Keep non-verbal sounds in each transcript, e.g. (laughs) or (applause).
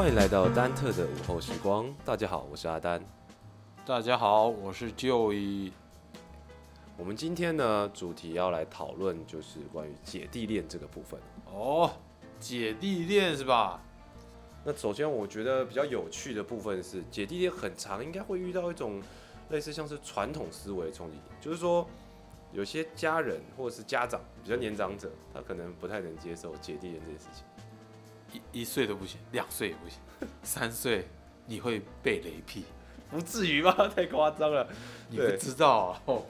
欢迎来到丹特的午后时光。大家好，我是阿丹。大家好，我是 Joey。我们今天呢，主题要来讨论就是关于姐弟恋这个部分。哦，姐弟恋是吧？那首先，我觉得比较有趣的部分是，姐弟恋很长，应该会遇到一种类似像是传统思维的冲击，就是说，有些家人或者是家长比较年长者，他可能不太能接受姐弟恋这件事情。一一岁都不行，两岁也不行，三岁你会被雷劈，(laughs) 不至于吧？太夸张了，你不知道啊。哦，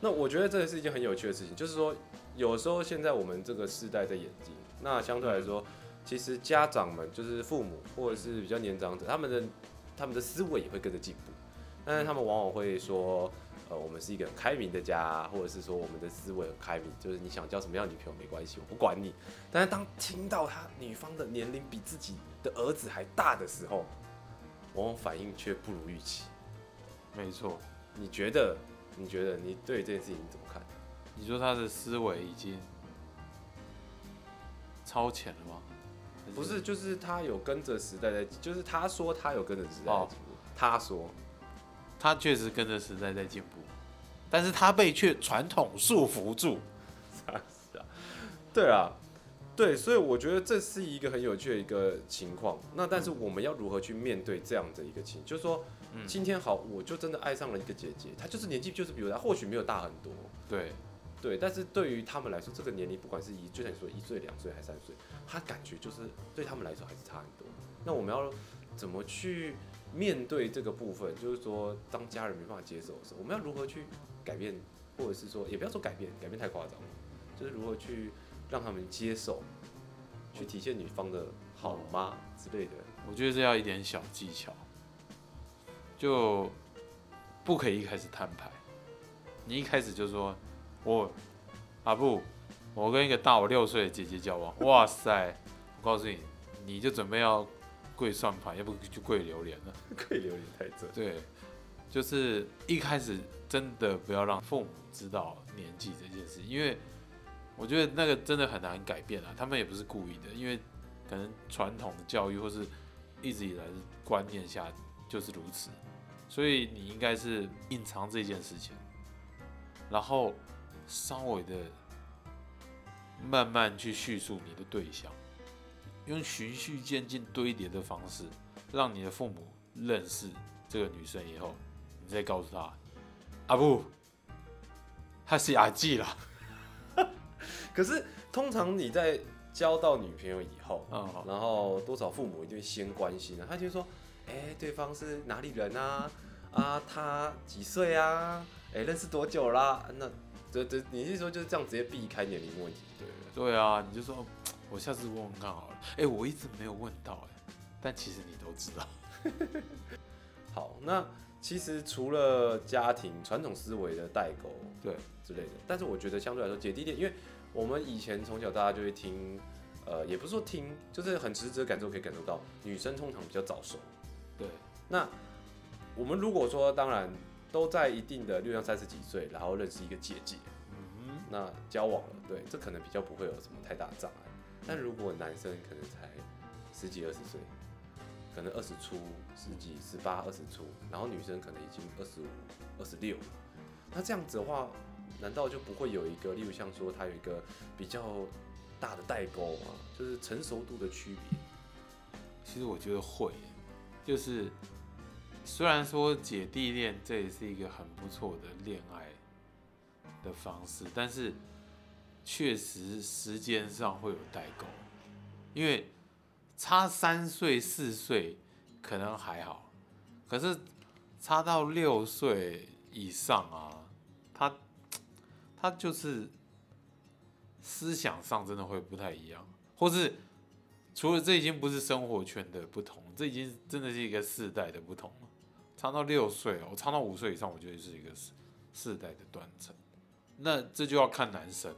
那我觉得这是一件很有趣的事情，就是说，有时候现在我们这个世代在演进，那相对来说，其实家长们就是父母或者是比较年长者，他们的他们的思维也会跟着进步，但是他们往往会说。呃，我们是一个很开明的家，或者是说我们的思维很开明，就是你想交什么样女朋友没关系，我不管你。但是当听到他女方的年龄比自己的儿子还大的时候，往往反应却不如预期。没错，你觉得？你觉得你对这件事情怎么看？你说他的思维已经超前了吗？不是，就是他有跟着时代在，就是他说他有跟着时代在进步，他说。他确实跟着时代在进步，但是他被却传统束缚住。是啊，对啊，对，所以我觉得这是一个很有趣的一个情况。那但是我们要如何去面对这样的一个情？就是说，今天好，我就真的爱上了一个姐姐，她就是年纪就是比如她或许没有大很多，对，对，但是对于他们来说，这个年龄不管是一，就像你说一岁、两岁还是三岁，他感觉就是对他们来说还是差很多。那我们要怎么去？面对这个部分，就是说，当家人没办法接受的时候，我们要如何去改变，或者是说，也不要说改变，改变太夸张了，就是如何去让他们接受，去体现女方的好吗之类的。我觉得这要一点小技巧，就不可以一开始摊牌。你一开始就说，我阿布，我跟一个大我六岁的姐姐交往，哇塞！我告诉你，你就准备要。跪算盘，要不就跪榴莲了。(laughs) 跪榴莲太正。对，就是一开始真的不要让父母知道年纪这件事，因为我觉得那个真的很难改变啊。他们也不是故意的，因为可能传统的教育或是一直以来的观念下就是如此，所以你应该是隐藏这件事情，然后稍微的慢慢去叙述你的对象。用循序渐进堆叠的方式，让你的父母认识这个女生以后，你再告诉他，阿布，他是阿纪了。(laughs) 可是通常你在交到女朋友以后，然后多少父母一定会先关心啊，他就说，哎，对方是哪里人啊？啊，他几岁啊？哎，认识多久啦？那这这你是说就是这样直接避开年龄问题，对不对？对啊，你就说。我下次问问看好了。哎，我一直没有问到哎，但其实你都知道。(laughs) 好，那其实除了家庭传统思维的代沟，对之类的，但是我觉得相对来说姐弟恋，因为我们以前从小大家就会听，呃，也不是说听，就是很直接感受可以感受到，女生通常比较早熟。对，那我们如果说当然都在一定的六到三十几岁，然后认识一个姐姐，嗯那交往了，对，这可能比较不会有什么太大的障碍。但如果男生可能才十几二十岁，可能二十出十几十八二十出，然后女生可能已经二十五二十六，那这样子的话，难道就不会有一个，例如像说他有一个比较大的代沟吗？就是成熟度的区别？其实我觉得会，就是虽然说姐弟恋这也是一个很不错的恋爱的方式，但是。确实时间上会有代沟，因为差三岁四岁可能还好，可是差到六岁以上啊，他他就是思想上真的会不太一样，或是除了这已经不是生活圈的不同，这已经真的是一个世代的不同了。差到六岁，我差到五岁以上，我觉得是一个世世代的断层，那这就要看男生。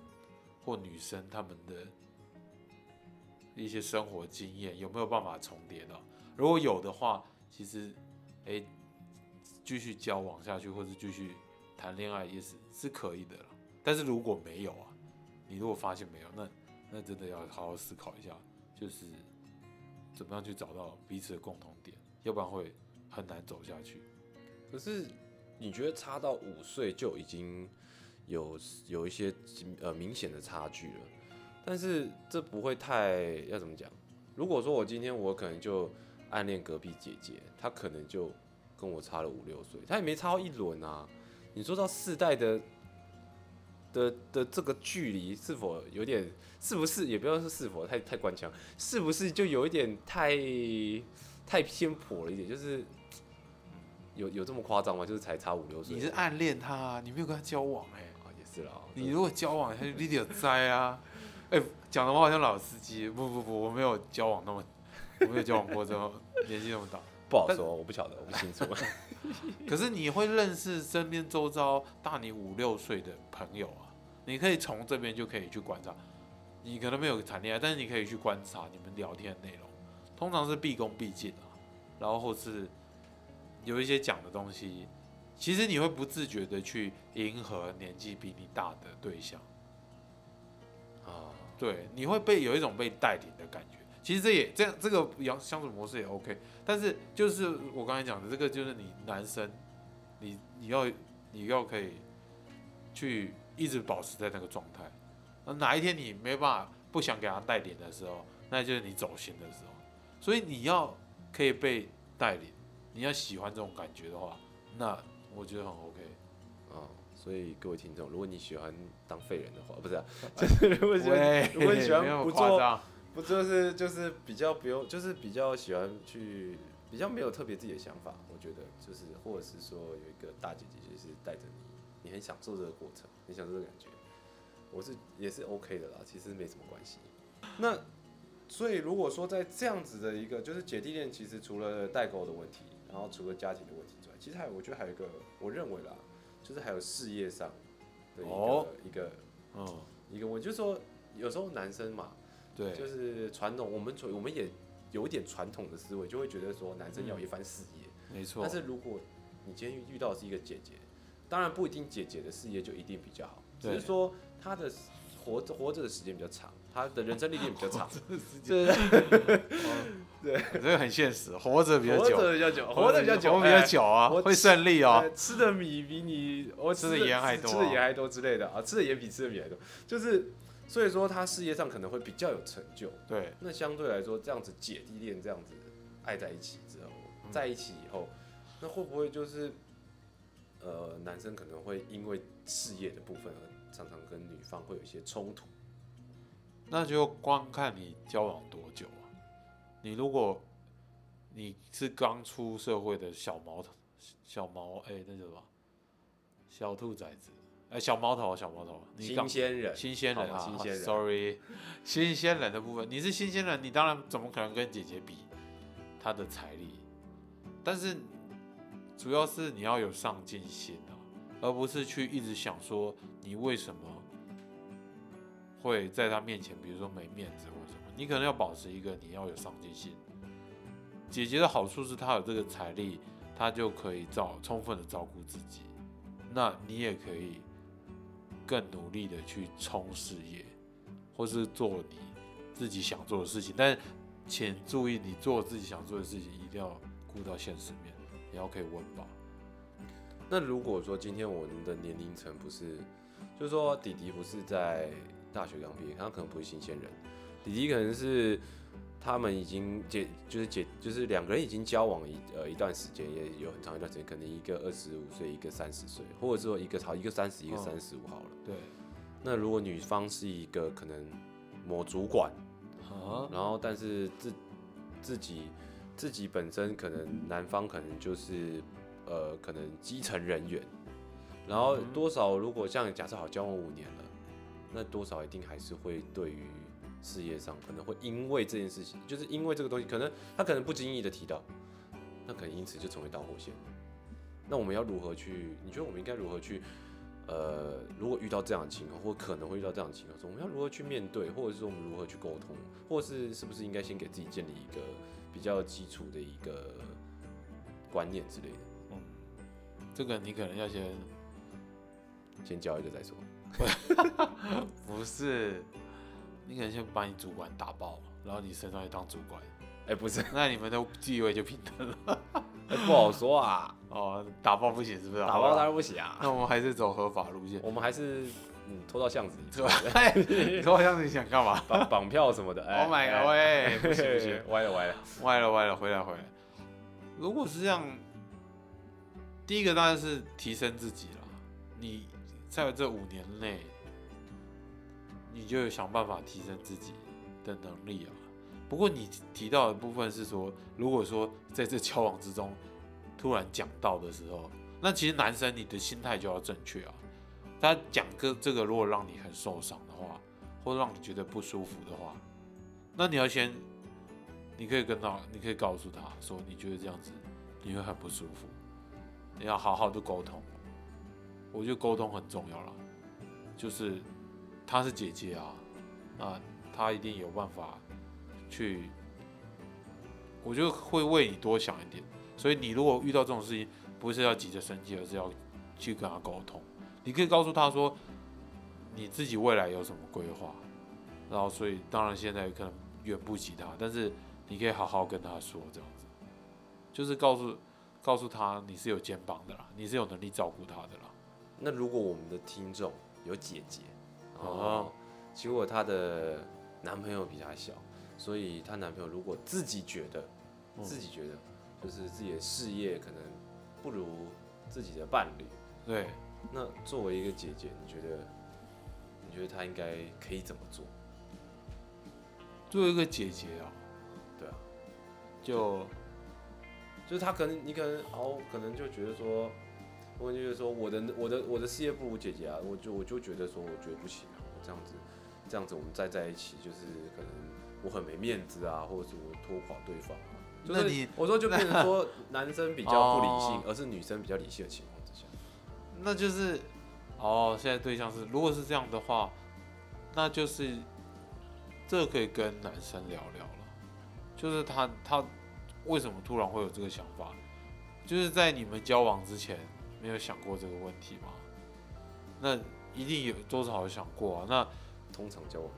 或女生他们的一些生活经验有没有办法重叠到？如果有的话，其实，哎，继续交往下去或者继续谈恋爱也是是可以的了。但是如果没有啊，你如果发现没有，那那真的要好好思考一下，就是怎么样去找到彼此的共同点，要不然会很难走下去。可是你觉得差到五岁就已经有有一些呃明显的差距了，但是这不会太要怎么讲？如果说我今天我可能就暗恋隔壁姐姐，她可能就跟我差了五六岁，她也没差到一轮啊。你说到世代的的的这个距离是否有点，是不是也不要说是否太太官腔，是不是就有一点太太偏颇了一点？就是有有这么夸张吗？就是才差五六岁？你是暗恋她、啊，你没有跟她交往哎、啊，也是啦。你如果交往，他就你得有栽啊。哎、讲的我好像老司机，不不不，我没有交往那么，我没有交往过这么年纪那么大。(laughs) 不好说，我不晓得，我不清楚。(laughs) 可是你会认识身边周遭大你五六岁的朋友啊，你可以从这边就可以去观察。你可能没有谈恋爱，但是你可以去观察你们聊天的内容，通常是毕恭毕敬啊，然后或是有一些讲的东西，其实你会不自觉的去迎合年纪比你大的对象，啊，对，你会被有一种被带领的感觉。其实这也这样，这个相相处模式也 OK，但是就是我刚才讲的这个，就是你男生，你你要你要可以去一直保持在那个状态。那哪一天你没办法不想给他带领的时候，那就是你走心的时候。所以你要可以被带领，你要喜欢这种感觉的话，那我觉得很 OK。啊，所以各位听众，如果你喜欢当废人的话，(laughs) 不是、啊，(laughs) 就是如果喜欢，如果你喜欢不做，不就是就是比较不用，就是比较喜欢去，比较没有特别自己的想法，我觉得就是或者是说有一个大姐姐就是带着你，你很享受这个过程，你享受这个感觉，我是也是 OK 的啦，其实没什么关系。那所以如果说在这样子的一个就是姐弟恋，其实除了代沟的问题，然后除了家庭的问题之外，其实还有我觉得还有一个我认为啦，就是还有事业上的一个、哦。一个嗯，一个问题，就是说有时候男生嘛，对，就是传统，我们传我们也有一点传统的思维，就会觉得说男生要有一番事业。没错。但是如果你今天遇到的是一个姐姐，当然不一定姐姐的事业就一定比较好，只是说她的活着活着的时间比较长，他的人生历练比较长，(laughs) 对，(laughs) 这个很现实，活着比较久。活久，着比较久，活着比较久，活比较哎久啊，我会顺利哦。呃吃的米比你我吃的盐还多吃的盐还多之类的啊，吃的盐比吃的米还多，就是所以说他事业上可能会比较有成就。对，那相对来说，这样子姐弟恋这样子爱在一起之后，嗯。在一起以后，那会不会就是呃男生可能会因为事业的部分而常常跟女方会有一些冲突？那就光看你交往多久啊。你如果你是刚出社会的小毛头，小毛哎、那叫什么？小兔崽子，哎、小毛头，小毛头，你刚新鲜人，新鲜人啊，新鲜人 s o r r y 新鲜人的部分，你是新鲜人，你当然怎么可能跟姐姐比她的财力？但是主要是你要有上进心啊，而不是去一直想说你为什么会在他面前，比如说没面子或什么，你可能要保持一个你要有上进心。姐姐的好处是她有这个财力，她就可以照充分的照顾自己，那你也可以更努力的去冲事业，或是做你自己想做的事情。但请注意，你做自己想做的事情，一定要顾到现实面，也要可以温饱。那如果说今天我们的年龄层不是，就是说弟弟不是在大学刚毕业，他可能不是新鲜人，弟弟可能是他们已经结，就是结，就是两个人已经交往一呃一段时间，也有很长一段时间，可能一个二十五岁，一个三十岁，或者说一个好一个三十，一个嗯三十五好了。对，那如果女方是一个可能某主管，啊，然后但是自自己自己本身可能男方可能就是呃可能基层人员，然后嗯多少如果像假设好交往五年了，那多少一定还是会对于事业上可能会因为这件事情，就是因为这个东西，可能他可能不经意的提到，那可能因此就成为导火线。那我们要如何去？你觉得我们应该如何去？呃，如果遇到这样的情况，或可能会遇到这样的情况说，我们要如何去面对，或者是说我们如何去沟通，或者是是不是应该先给自己建立一个比较基础的一个观念之类的，嗯，这个你可能要先先交一个再说。(laughs) 不是，你可能先把你主管打爆，然后你升上去当主管，哎、不是，那你们的地位就平等了。哎不好说啊，哦，打爆不行是不是？打爆当然不行啊。那我们还是走合法路线。我们还是嗯拖到巷子里去是吧？你说像你想干嘛绑绑票什么的。哎？Oh my 哎 god！喂，不行不行，歪了歪了。歪了歪了，回来回来。如果是这样，第一个当然是提升自己了。你在这五年内，你就有想办法提升自己的能力啊。不过你提到的部分是说，如果说在这交往之中突然讲到的时候，那其实男生你的心态就要正确啊。他讲个这个，如果让你很受伤的话，或让你觉得不舒服的话，那你要先，你可以跟他，你可以告诉他说，你觉得这样子你会很不舒服，你要好好的沟通。我觉得沟通很重要了，就是她是姐姐啊，啊，她一定有办法去，我觉得会为你多想一点。所以你如果遇到这种事情，不是要急着生气，而是要去跟她沟通。你可以告诉她说，你自己未来有什么规划，然后所以当然现在可能远不及她，但是你可以好好跟她说这样子，就是告诉告诉他你是有肩膀的啦，你是有能力照顾他的啦。那如果我们的听众有姐姐，哦哦，结果她的男朋友比她小，所以她男朋友如果自己觉得，嗯自己觉得就是自己的事业可能不如自己的伴侣，对，那作为一个姐姐，你觉得你觉得她应该可以怎么做？作为一个姐姐啊，对啊，就就是他可能你可能哦，可能就觉得说，我就觉得说我的我的我的事业不如姐姐啊，我就我就觉得说我觉得不行啊，我这样子这样子我们再在一起，就是可能我很没面子啊，或者是我拖垮对方啊。就是那你我说就变成说男生比较不理性哦，而是女生比较理性的情况之下，那就是哦，现在对象是，如果是这样的话，那就是这个可以跟男生聊聊了，就是他他为什么突然会有这个想法，就是在你们交往之前没有想过这个问题吗？那一定有多少有想过啊？那通常交往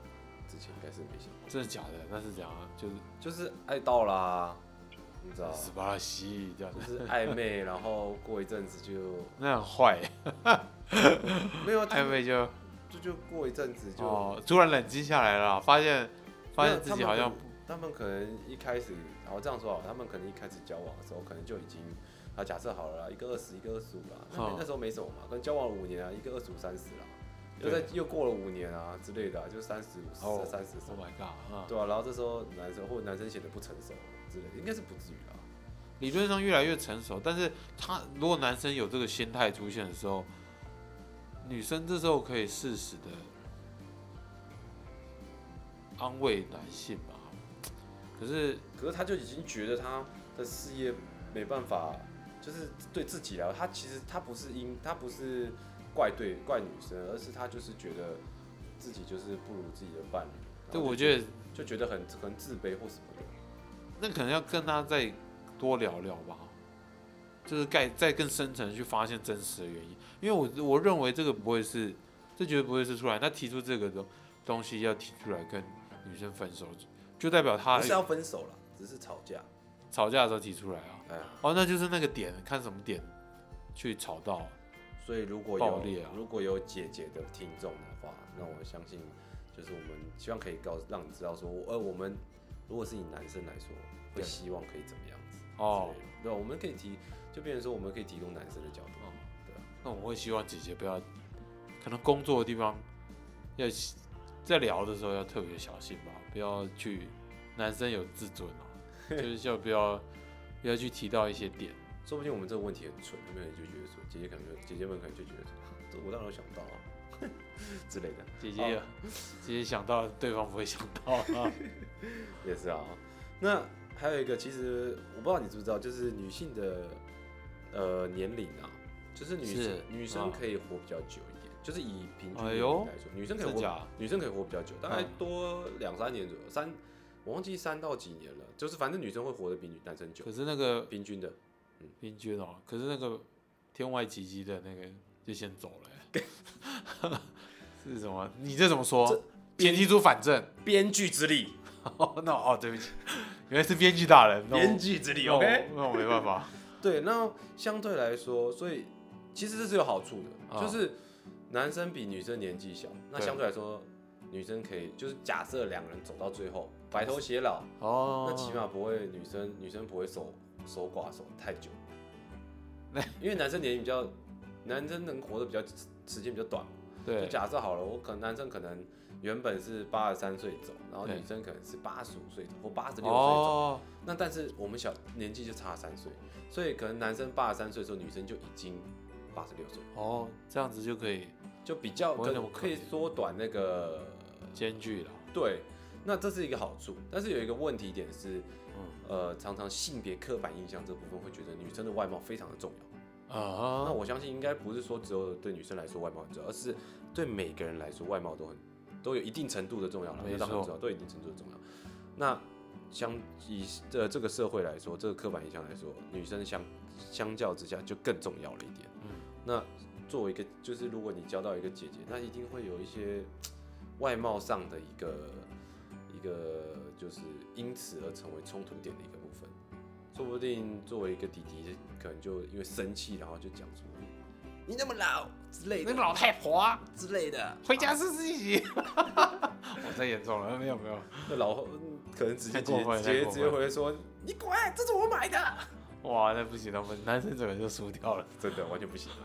之前应该是没想过，真的假的？那是怎样啊？就是就是爱到啦，你知道，斯巴拉西这样就，是暧昧，然后过一阵子就 (laughs) 那很坏，没有暧昧就就就过一阵子就，哦，突然冷静下来了，发现发现自己好像他们可能一开始，好这样说好了，他们可能一开始交往的时候，可能就已经，啊，假设好了啦，一个二十，一个二十五啦，那时候没什么嘛，可能交往了五年啊，一个二十五、三十啦，又对在又过了五年啊之类的、啊，就三十五、哦三十、，Oh my god 啊！对啊，然后这时候男生或者男生显得不成熟之类的，应该是不至于啦。理论上越来越成熟，但是他如果男生有这个心态出现的时候，女生这时候可以适时的安慰男性吧。可是可是他就已经觉得他的事业没办法，就是对自己来说，他其实他不是因他不是怪对怪女生，而是他就是觉得自己就是不如自己的伴侣。对，我觉得就觉得很很自卑或什么的。那可能要跟他再多聊聊吧，就是再再更深层去发现真实的原因。因为我我认为这个不会是，这绝对不会是出来他提出这个东东西要提出来跟女生分手，就代表他不是要分手了，只是吵架。吵架的时候提出来啊。哎呀，哦，那就是那个点，看什么点去吵到。所以如果有、如果有姐姐的听众的话，那我相信就是我们希望可以告让你知道说，呃，我们如果是以男生来说，会希望可以怎么样子哦对，我们可以提，就变成说我们可以提供男生的角度。哦对啊，那我会希望姐姐不要，可能工作的地方要在聊的时候要特别小心吧，不要去男生有自尊哦、(laughs) 就是就不要不要去提到一些点。说不定我们这个问题很蠢，他们就觉得说，姐姐可能就姐姐们可能就觉得说，这 (laughs) 我当然有想到啊 (laughs) 之类的。姐姐有，姐姐想到，对方不会想到啊。也是啊。那还有一个，其实我不知道你知不知道，就是女性的呃年龄啊，就是女生是女生啊可以活比较久一点，就是以平均来说，女生可以活？女生可以活比较久，大概嗯多两三年左右，三我忘记三到几年了，就是反正女生会活得比女男生久可，是那个平均的。嗯平均哦，可是那个天外奇迹的那个就先走了欸、(laughs) 是什么？你这怎么说？前提出反正。编剧之力，哦，那哦，对不起，原来是编剧大人，编剧之力那我，OK？那我没办法。对，那相对来说，所以其实这是有好处的，啊就是男生比女生年纪小，那相对来说，女生可以就是假设两个人走到最后白头偕老，哦，那起码不会女生女生不会守守寡守太久。那，(laughs) 因为男生年龄比较，男生能活得比较时间比较短。就对。假设好了，我可能男生可能原本是八十三岁走，然后女生可能是八十五岁走或八十六岁走。哦，那但是我们小年纪就差三岁，所以可能男生八十三岁的时候，女生就已经八十六岁，哦，这样子就可以就比较可可以缩短那个间距了。对。那这是一个好处，但是有一个问题点是，嗯呃，常常性别刻板印象这部分会觉得女生的外貌非常的重要啊。那啊，我相信应该不是说只有对女生来说外貌很重要，而是对每个人来说外貌都很都有一定程度的重要了，没错都有一定程度的重要。那相以这这个社会来说，这个刻板印象来说，女生相相较之下就更重要了一点。嗯那作为一个，就是如果你交到一个姐姐，那一定会有一些外貌上的一个一个，就是因此而成为冲突点的一个部分。说不定作为一个弟弟，可能就因为生气，然后就讲出“你那么老”之类的，那个老太婆啊，之类的，回家吃自己。我太严重了，没有没有。那老可能直接直接直接直接回来说：“你滚，这是我买的。哇，那不行，那我们，男生整个就输掉了。”真的完全不行了。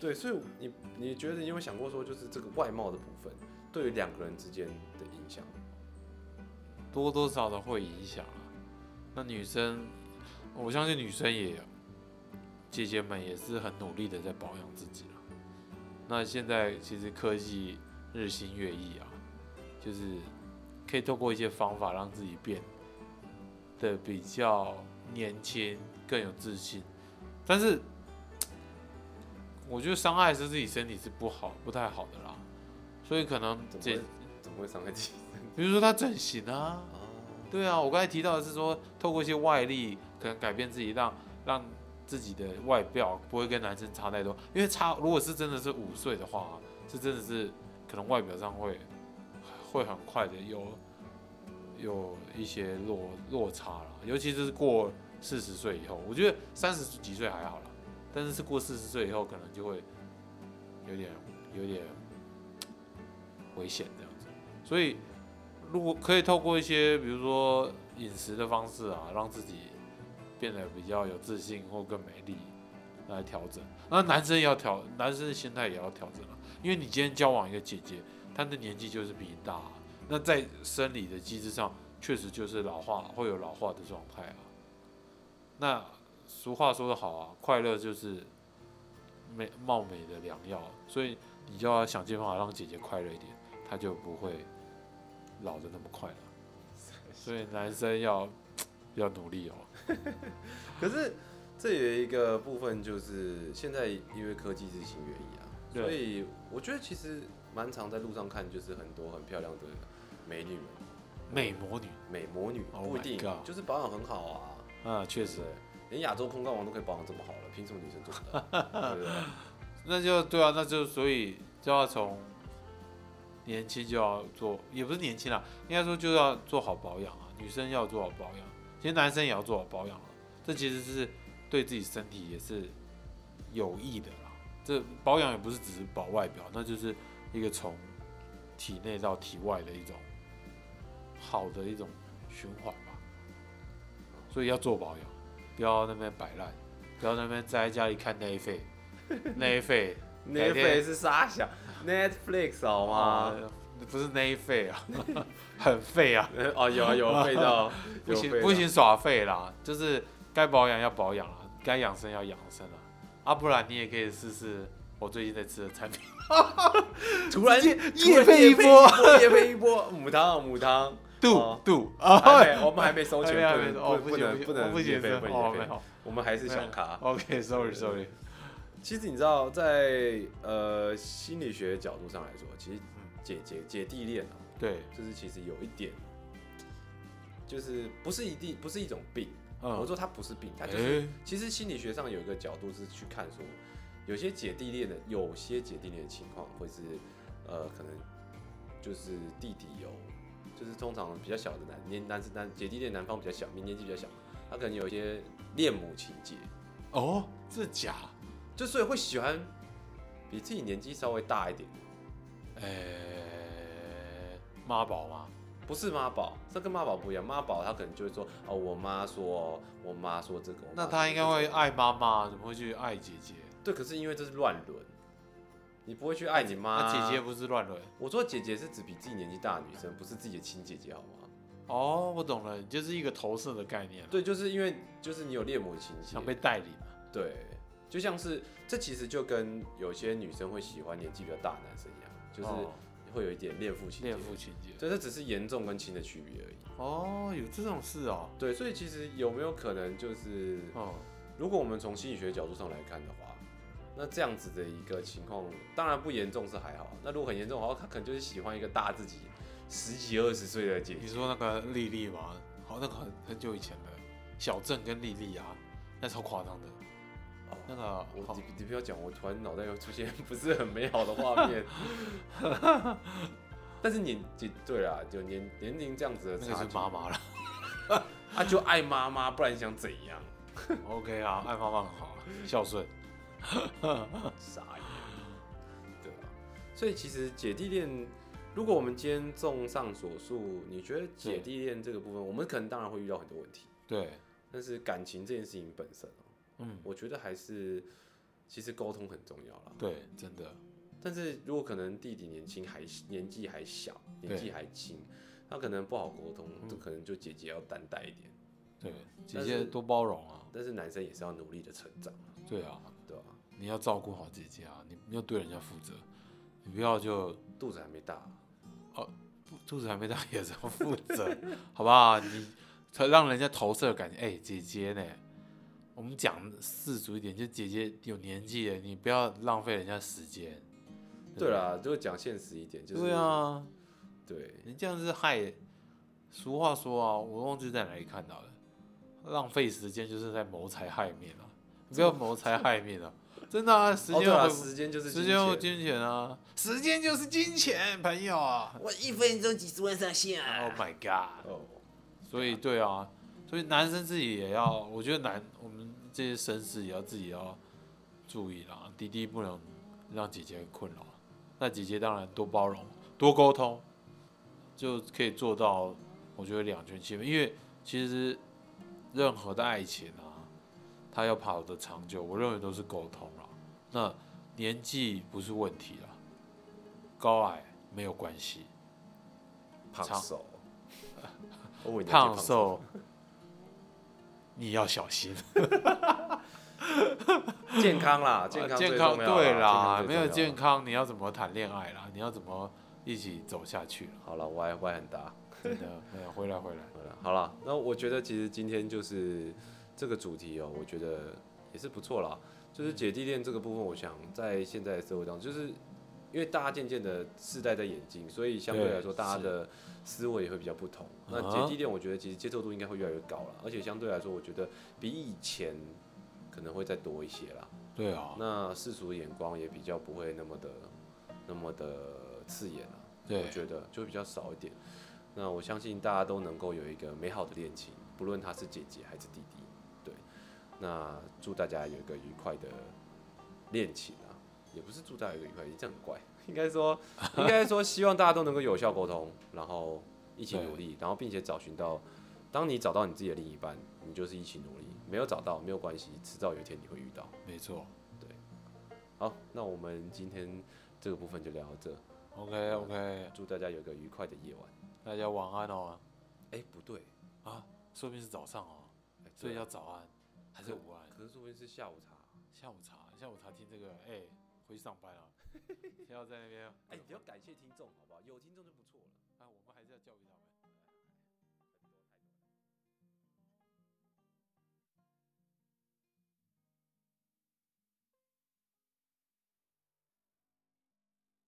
对，所以你你觉得你有没有想过说，就是这个外貌的部分对于两个人之间的影响？多多少少会影响啊。那女生，我相信女生也，姐姐们也是很努力的在保养自己了。那现在其实科技日新月异啊，就是可以透过一些方法让自己变得比较年轻，更有自信。但是，我觉得伤害是自己身体是不好、不太好的啦。所以可能这怎么会，怎么会伤害自己？比如说他整形啊，啊，对啊，我刚才提到的是说，透过一些外力，可能改变自己，让让自己的外表不会跟男生差太多。因为差，如果是真的是五岁的话，是真的是可能外表上会会很快的有有一些落落差了，尤其是过四十岁以后，我觉得三十几岁还好了，但是是过四十岁以后，可能就会有点有点危险这样子，所以。如果可以透过一些，比如说饮食的方式啊，让自己变得比较有自信或更美丽来调整。那男生要调，男生的心态也要调整啊，因为你今天交往一个姐姐，她的年纪就是比你大啊、那在生理的机制上，确实就是老化，会有老化的状态啊。那俗话说得好啊，快乐就是美貌美的良药，所以你就要想尽办法让姐姐快乐一点，她就不会。老的那么快了，所以男生要 (tsk) 要努力哦。(laughs) 可是这有一个部分，就是现在因为科技日新月异啊，所以我觉得其实蛮常在路上看，就是很多很漂亮的美女们，美魔女，美魔女 Oh 不一定就是保养很好啊，啊，确实。对，，连亚洲空干王都可以保养这么好了，凭什么女生做不到？(laughs) 对不对？(laughs) 那就对啊，那就所以就要从年轻就要做，也不是年轻啦，应该说就要做好保养啊。女生要做好保养，其实男生也要做好保养了。这其实是对自己身体也是有益的啦。这保养也不是只是保外表，那就是一个从体内到体外的一种好的一种循环吧。所以要做保养，不要那边摆烂，不要那边在家里看内费，(laughs) 内费改天 Netflix 是傻小，(laughs) Netflix 好吗？啊，不是内费啊，(laughs) 很废啊，哦，有啊有味道，不行不行耍废啦，就是该保养要保养啊，该养生要养生啊，啊不然你也可以试试我最近在吃的产品，突然直接突然业配一波夜配一波，母汤母汤，度哦。度还啊，我们还没收钱，还没还没不能不能不能不行业配不能业配哦没有我们还是小咖。，OK sorry sorry，(laughs) 其实你知道，在呃心理学角度上来说，其实姐姐姐弟恋啊，对，就是其实有一点，就是不是一定不是一种病。嗯，我说它不是病，它就是其实心理学上有一个角度是去看说，有些姐弟恋的有些姐弟恋的情况会是呃可能就是弟弟有就是通常比较小的男年男是男姐弟恋男方比较小，年年纪比较小，他可能有一些恋母情节，哦，这假？就所以会喜欢比自己年纪稍微大一点，诶、妈宝吗？不是妈宝，这跟妈宝不一样。妈宝他可能就会说哦，我妈说，我妈说这个，我妈那他应该会爱妈妈，怎么会去爱姐姐？对，可是因为这是乱伦，你不会去爱你妈。那姐姐不是乱伦？我说姐姐是指比自己年纪大的女生，不是自己的亲姐姐，好吗？哦，我懂了，就是一个投射的概念了，对，就是因为就是你有恋母情节想，被带领嘛。对，就像是这其实就跟有些女生会喜欢年纪比较大的男生一样，就是哦会有一点恋父情节恋。父情节。对，这只是严重跟轻的区别而已。哦，有这种事哦。对，所以其实有没有可能就是，哦，如果我们从心理学角度上来看的话，那这样子的一个情况，当然不严重是还好。那如果很严重的话，他可能就是喜欢一个大自己十几二十岁的姐姐。你说那个丽丽吗？好，那个很很久以前的小郑跟丽丽啊，那超夸张的。哦那个我你你不要讲，我突然脑袋又出现 (laughs) 不是很美好的画面。但是年纪对啦，就年年龄这样子的那个差距，是妈妈了。啊就爱妈妈，不然你想怎样？OK 啊，爱妈妈很好啊，孝顺。(laughs) 傻眼，对啊。所以其实姐弟恋，如果我们今天综上所述，你觉得姐弟恋这个部分，我们可能当然会遇到很多问题，对，但是感情这件事情本身哦、嗯，我觉得还是其实沟通很重要啦。对，真的，但是如果可能弟弟年轻还年纪还小，年纪还轻，他可能不好沟通，嗯。就可能就姐姐要担待一点。对，姐姐多包容啊。但是男生也是要努力的成长啊，对啊，你要照顾好姐姐啊，你你要对人家负责，你不要就肚子还没大，肚子还没大也是要负责，(laughs) 好不好？你才让人家投射感觉，哎、姐姐呢？我们讲世俗一点，就姐姐有年纪了，你不要浪费人家时间。对啦，就讲现实一点，就是对，啊，对，你这样是害。俗话说啊，我忘记在哪里看到的，浪费时间就是在谋财害命啊！你不要谋财害命啊！真的啊，时哦啊，间时间就是时间或金钱金钱啊，时间就是金钱，朋友啊我一分钟几十万上下、！Oh my god！哦，所以对啊，所以男生自己也要，我觉得男我们这些绅士也要自己要注意啦，弟弟不能让姐姐困扰，那姐姐当然多包容、多沟通，就可以做到，我觉得两全其美。因为其实任何的爱情啊，他要跑的长久，我认为都是沟通啦。那年纪不是问题啦，高矮没有关系，胖瘦，(laughs) 胖瘦你要小心。(laughs) 健康啦，健康健康对啦啦，没有健健。康，你要怎么谈恋爱啦？你要怎么一起走下去？好了，我还我还很大。真的，没有回来回来，(laughs) 好了，好了，那我觉得其实今天就是这个主题哦、我觉得也是不错啦。就是姐弟恋这个部分，我想在现在的社会当中，就是因为大家渐渐的世代在演进，所以相对来说，大家的思维也会比较不同。那啊姐弟恋，我觉得其实接受度应该会越来越高了，而且相对来说，我觉得比以前可能会再多一些啦。对啊，那世俗的眼光也比较不会那么的那么的刺眼了。对我觉得就比较少一点。那我相信大家都能够有一个美好的恋情，不论他是姐姐还是弟弟。对，那祝大家有一个愉快的恋情啊，也不是祝大家有一个愉快，这样很怪。(laughs) 应该说，应该说，希望大家都能够有效沟通，然后一起努力，然后并且找寻到，当你找到你自己的另一半，你就是一起努力；没有找到没有关系，迟早有一天你会遇到。没错。对好，那我们今天这个部分就聊到这，OK OK，祝大家有一个愉快的夜晚。大家晚安哦。哎、不对，啊，说不定是早上哦，哎所以要早安还是玩，可是说不定是下午茶下午茶下午茶听这个，哎，回去上班啊，(laughs) 现要在那边，哎，你要感谢听众好不好？有听众就不错了，啊，我们还是要教育他们。